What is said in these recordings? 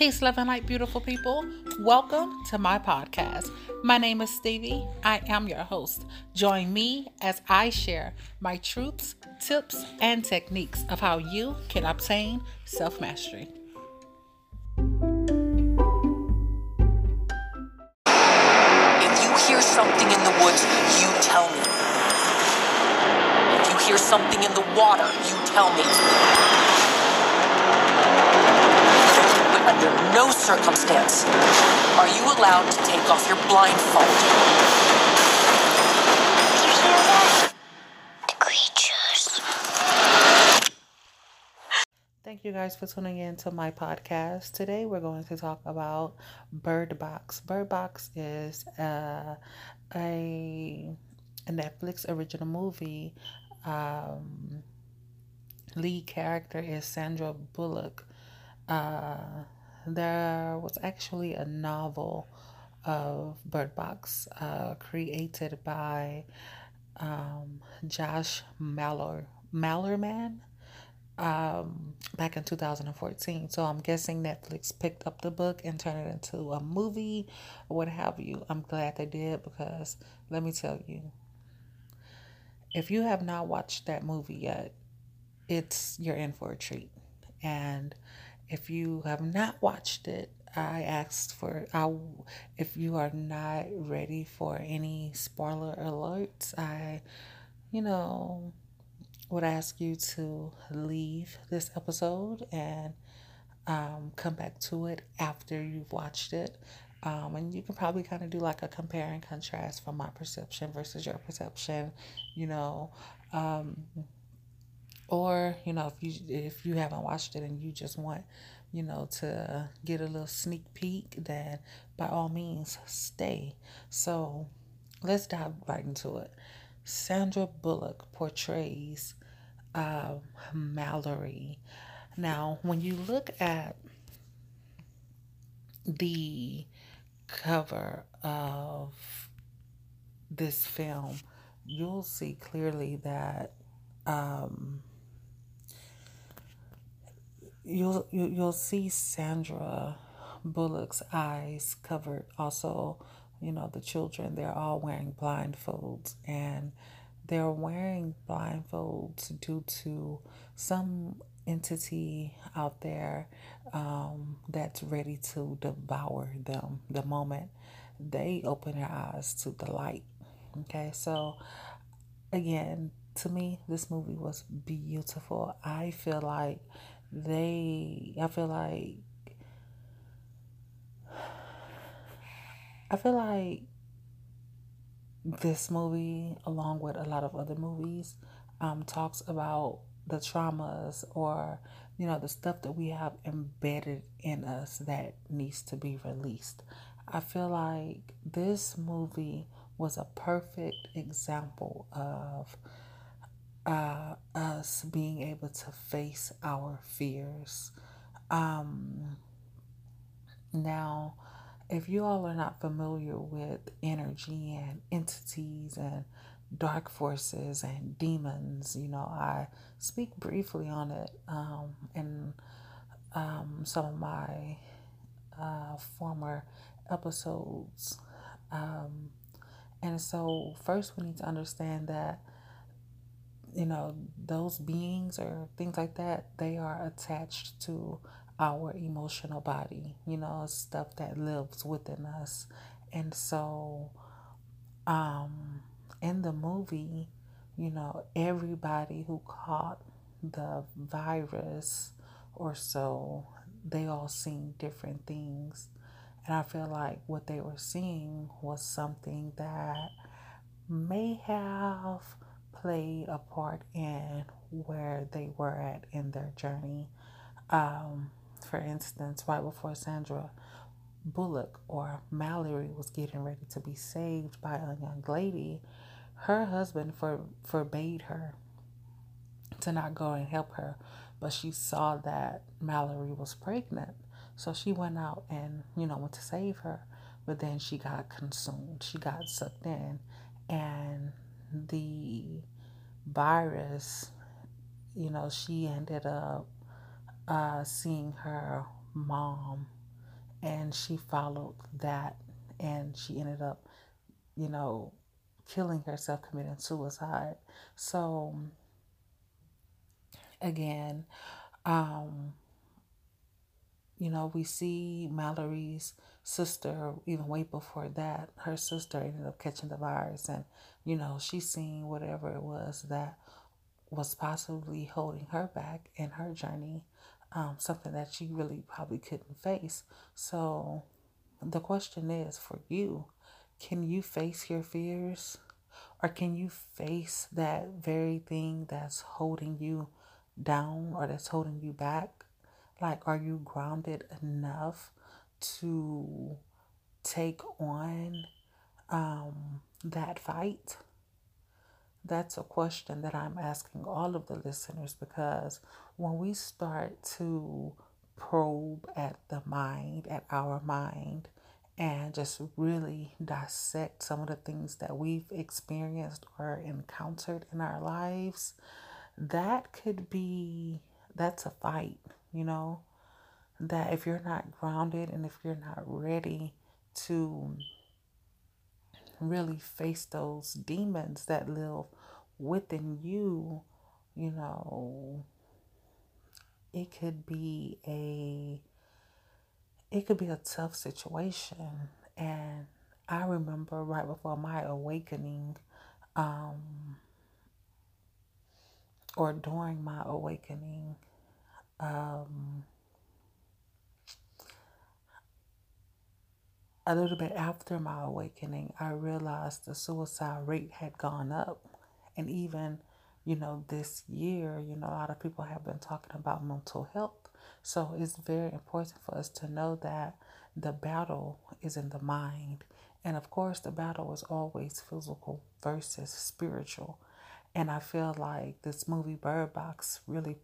Peace, love, and light, beautiful people. Welcome to my podcast. My name is Stevie. I am your host. Join me as I share my truths, tips, and techniques of how you can obtain self mastery. If you hear something in the woods, you tell me. If you hear something in the water, you tell me. But under no circumstance are you allowed to take off your blindfold. The creatures. Thank you guys for tuning in to my podcast. Today we're going to talk about Bird Box. Bird Box is uh, a, a Netflix original movie. Um, lead character is Sandra Bullock. Uh, there was actually a novel of Bird Box uh, created by um, Josh Maller Malerman um, back in 2014. So I'm guessing Netflix picked up the book and turned it into a movie or what have you. I'm glad they did because let me tell you, if you have not watched that movie yet, it's you're in for a treat. And if you have not watched it, I asked for I if you are not ready for any spoiler alerts, I you know would ask you to leave this episode and um, come back to it after you've watched it. Um, and you can probably kind of do like a compare and contrast from my perception versus your perception, you know. Um, or you know if you if you haven't watched it and you just want you know to get a little sneak peek then by all means stay. So let's dive right into it. Sandra bullock portrays um, mallory. Now when you look at the cover of this film you'll see clearly that um, you'll you, you'll see Sandra Bullock's eyes covered. Also, you know the children they're all wearing blindfolds, and they're wearing blindfolds due to some entity out there um, that's ready to devour them the moment they open their eyes to the light. Okay, so again, to me, this movie was beautiful. I feel like they, I feel like, I feel like this movie, along with a lot of other movies, um, talks about the traumas or you know the stuff that we have embedded in us that needs to be released. I feel like this movie was a perfect example of uh, us being able to face our fears. Um, now, if you all are not familiar with energy and entities and dark forces and demons, you know, I speak briefly on it um, in um, some of my uh, former episodes. Um, and so, first, we need to understand that, you know, those beings or things like that, they are attached to our emotional body, you know, stuff that lives within us. And so, um, in the movie, you know, everybody who caught the virus or so, they all seen different things. And I feel like what they were seeing was something that may have played a part in where they were at in their journey. Um, for instance, right before Sandra Bullock or Mallory was getting ready to be saved by a young lady, her husband for, forbade her to not go and help her, but she saw that Mallory was pregnant. So she went out and, you know, went to save her, but then she got consumed. She got sucked in, and the virus, you know, she ended up uh, seeing her mom and she followed that and she ended up, you know, killing herself, committing suicide. So, again, um, you know, we see Mallory's sister, even way before that, her sister ended up catching the virus, and you know, she's seen whatever it was that was possibly holding her back in her journey, um, something that she really probably couldn't face. So, the question is for you can you face your fears? Or can you face that very thing that's holding you down or that's holding you back? Like, are you grounded enough to take on um, that fight? That's a question that I'm asking all of the listeners because when we start to probe at the mind, at our mind, and just really dissect some of the things that we've experienced or encountered in our lives, that could be that's a fight, you know. That if you're not grounded and if you're not ready to really face those demons that live within you, you know, it could be a it could be a tough situation. And I remember right before my awakening, um, or during my awakening, um, a little bit after my awakening, I realized the suicide rate had gone up. And even, you know, this year, you know, a lot of people have been talking about mental health. So it's very important for us to know that the battle is in the mind. And of course, the battle is always physical versus spiritual. And I feel like this movie Bird Box really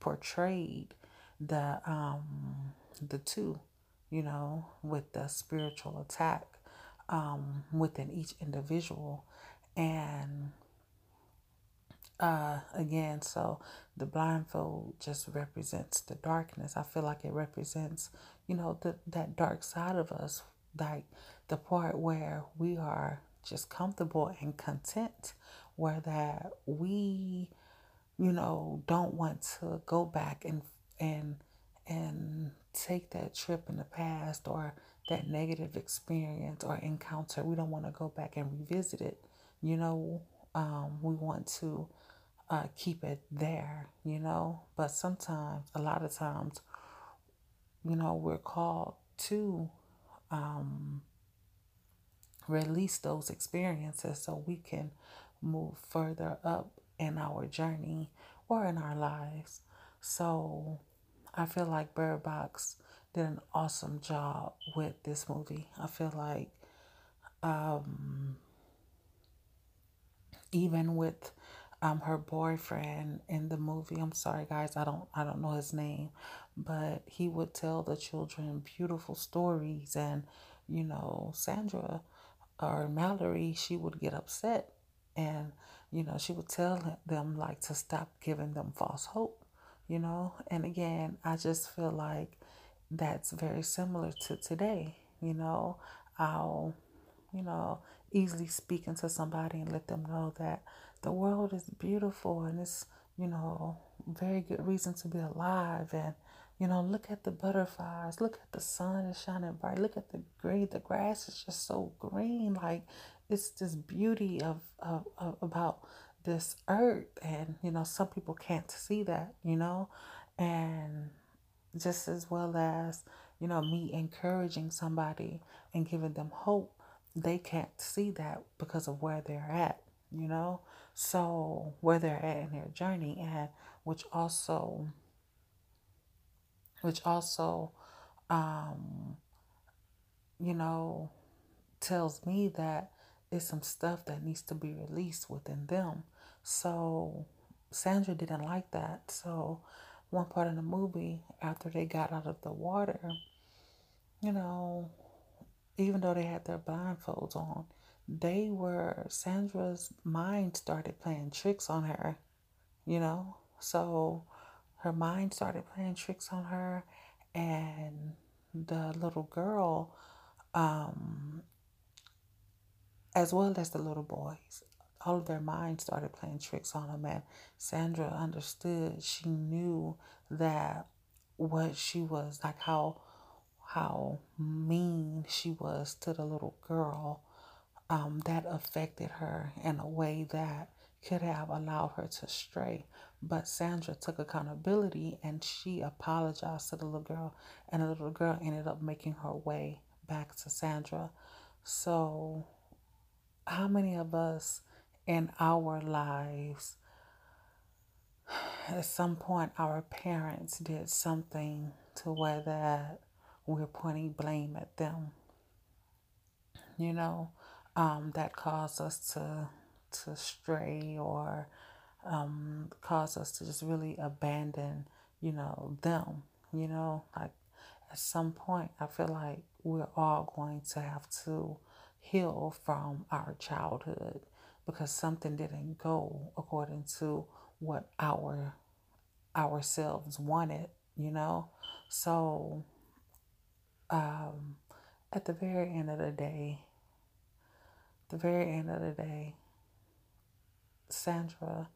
portrayed the um, the two you know, with the spiritual attack um, within each individual. And uh, again, so the blindfold just represents the darkness. I feel like it represents, you know, the, that dark side of us, like the part where we are just comfortable and content, where that we, you know, don't want to go back and and and take that trip in the past or that negative experience or encounter. We don't want to go back and revisit it. You know, um, we want to uh, keep it there, you know. But sometimes, a lot of times, you know, we're called to um, release those experiences so we can move further up in our journey or in our lives. So, I feel like Bird Box did an awesome job with this movie. I feel like um, even with um, her boyfriend in the movie, I'm sorry guys, I don't I don't know his name, but he would tell the children beautiful stories and you know, Sandra or Mallory, she would get upset and you know, she would tell them like to stop giving them false hope you know? And again, I just feel like that's very similar to today, you know? I'll, you know, easily speak into somebody and let them know that the world is beautiful and it's, you know, very good reason to be alive and you know, look at the butterflies. Look at the sun is shining bright. Look at the green. The grass is just so green. Like it's this beauty of, of, of about this earth and you know some people can't see that you know? And just as well as you know me encouraging somebody and giving them hope they can't see that because of where they're at you know? So where they're at in their journey and which also which also um you know tells me that it's some stuff that needs to be released within them so Sandra didn't like that. So one part of the movie, after they got out of the water, you know, even though they had their blindfolds on, they were Sandra's mind started playing tricks on her, you know. So her mind started playing tricks on her, and the little girl, um, as well as the little boys, all of their minds started playing tricks on them. And Sandra understood, she knew that what she was like, how how mean she was to the little girl, um, that affected her in a way that could have allowed her to stray. But Sandra took accountability and she apologized to the little girl, and the little girl ended up making her way back to Sandra. So, how many of us in our lives, at some point, our parents did something to where that we're pointing blame at them? You know, um, that caused us to to stray or um, cause us to just really abandon, you know, them. You know, like at some point, I feel like we're all going to have to heal from our childhood because something didn't go according to what our ourselves wanted, you know. So, um, at the very end of the day, the very end of the day, Sandra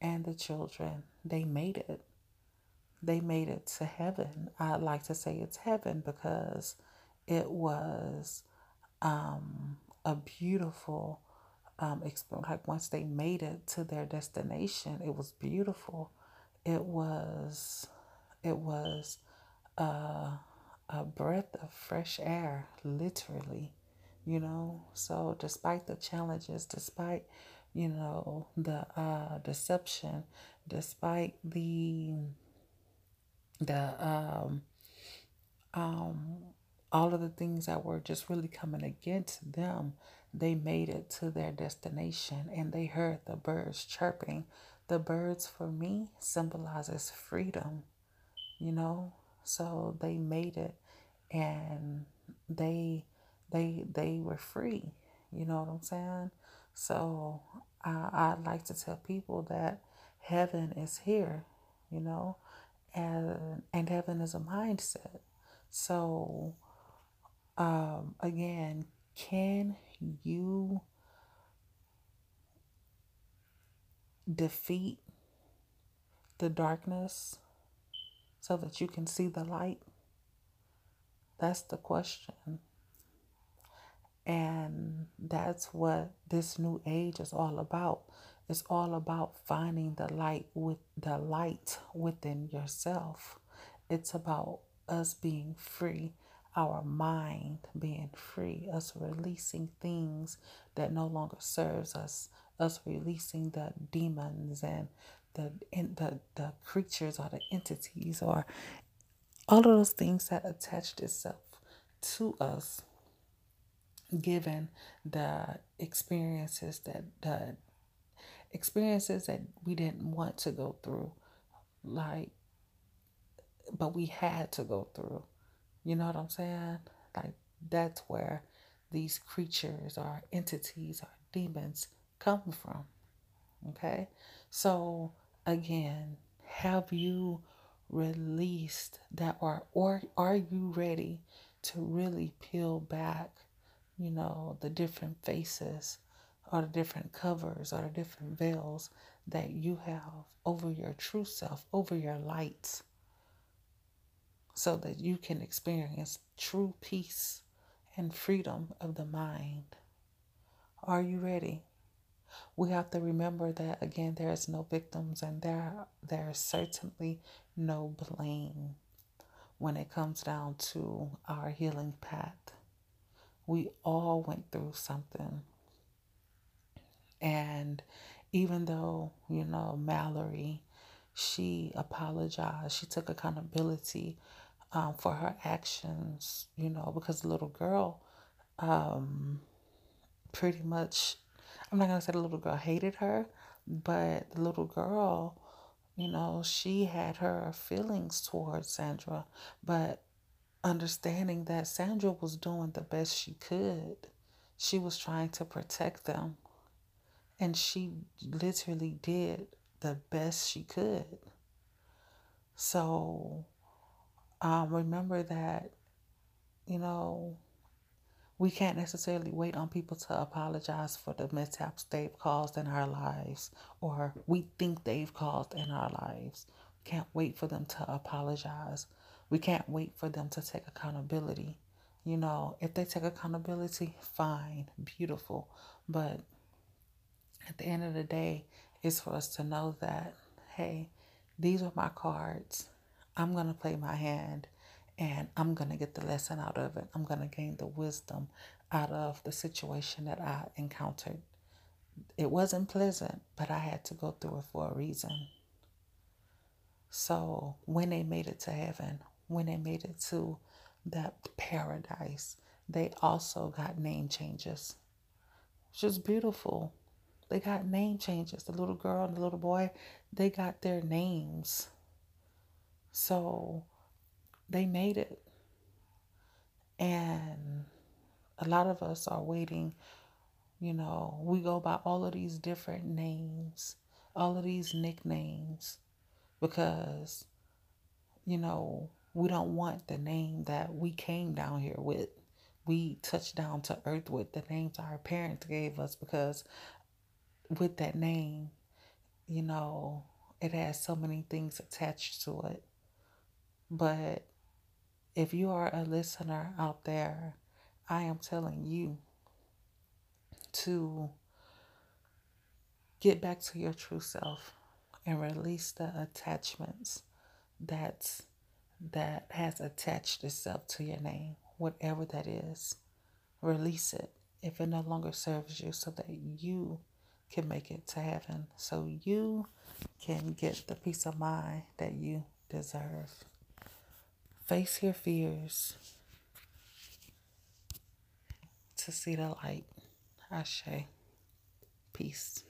and the children, they made it. They made it to heaven. I like to say it's heaven because it was um, a beautiful um, experience. Like once they made it to their destination, it was beautiful. It was, it was uh, a breath of fresh air, literally. You know. So despite the challenges, despite you know, the uh, deception, despite the the um, um, all of the things that were just really coming against them, they made it to their destination and they heard the birds chirping. The birds for me symbolizes freedom, you know. So they made it and they they they were free. You know what I'm saying? So I, I like to tell people that heaven is here, you know, and and heaven is a mindset. So um, again, can you defeat the darkness so that you can see the light? That's the question. And that's what this new age is all about. It's all about finding the light with the light within yourself. It's about us being free, our mind being free, us releasing things that no longer serves us, us releasing the demons and the in, the the creatures or the entities or all of those things that attached itself to us given the experiences that the experiences that we didn't want to go through like but we had to go through you know what i'm saying? Like that's where these creatures or entities or demons come from okay? So again have you released that or or are you ready to really peel back you know, the different faces or the different covers or the different veils that you have over your true self, over your lights, so that you can experience true peace and freedom of the mind. Are you ready? We have to remember that again there is no victims and there there is certainly no blame when it comes down to our healing path. We all went through something. And even though, you know, Mallory, she apologized, she took accountability um, for her actions, you know, because the little girl um, pretty much, I'm not going to say the little girl hated her, but the little girl, you know, she had her feelings towards Sandra, but understanding that Sandra was doing the best she could. She was trying to protect them. And she literally did the best she could. So um, remember that you know, we can't necessarily wait on people to apologize for the mishaps they've caused in our lives or we think they've caused in our lives. We can't wait for them to apologize. We can't wait for them to take accountability. You know, if they take accountability, fine, beautiful. But at the end of the day, it's for us to know that, hey, these are my cards. I'm going to play my hand and I'm going to get the lesson out of it. I'm going to gain the wisdom out of the situation that I encountered. It wasn't pleasant, but I had to go through it for a reason. So when they made it to heaven, when they made it to that paradise, they also got name changes, which is beautiful. They got name changes. The little girl and the little boy, they got their names. So they made it. And a lot of us are waiting. You know, we go by all of these different names, all of these nicknames, because, you know, we don't want the name that we came down here with. We touched down to earth with the names our parents gave us because with that name, you know, it has so many things attached to it. But if you are a listener out there, I am telling you to get back to your true self and release the attachments that that has attached itself to your name, whatever that is. Release it if it no longer serves you so that you can make it to heaven so you can get the peace of mind that you deserve. Face your fears to see the light. Ashe. Peace.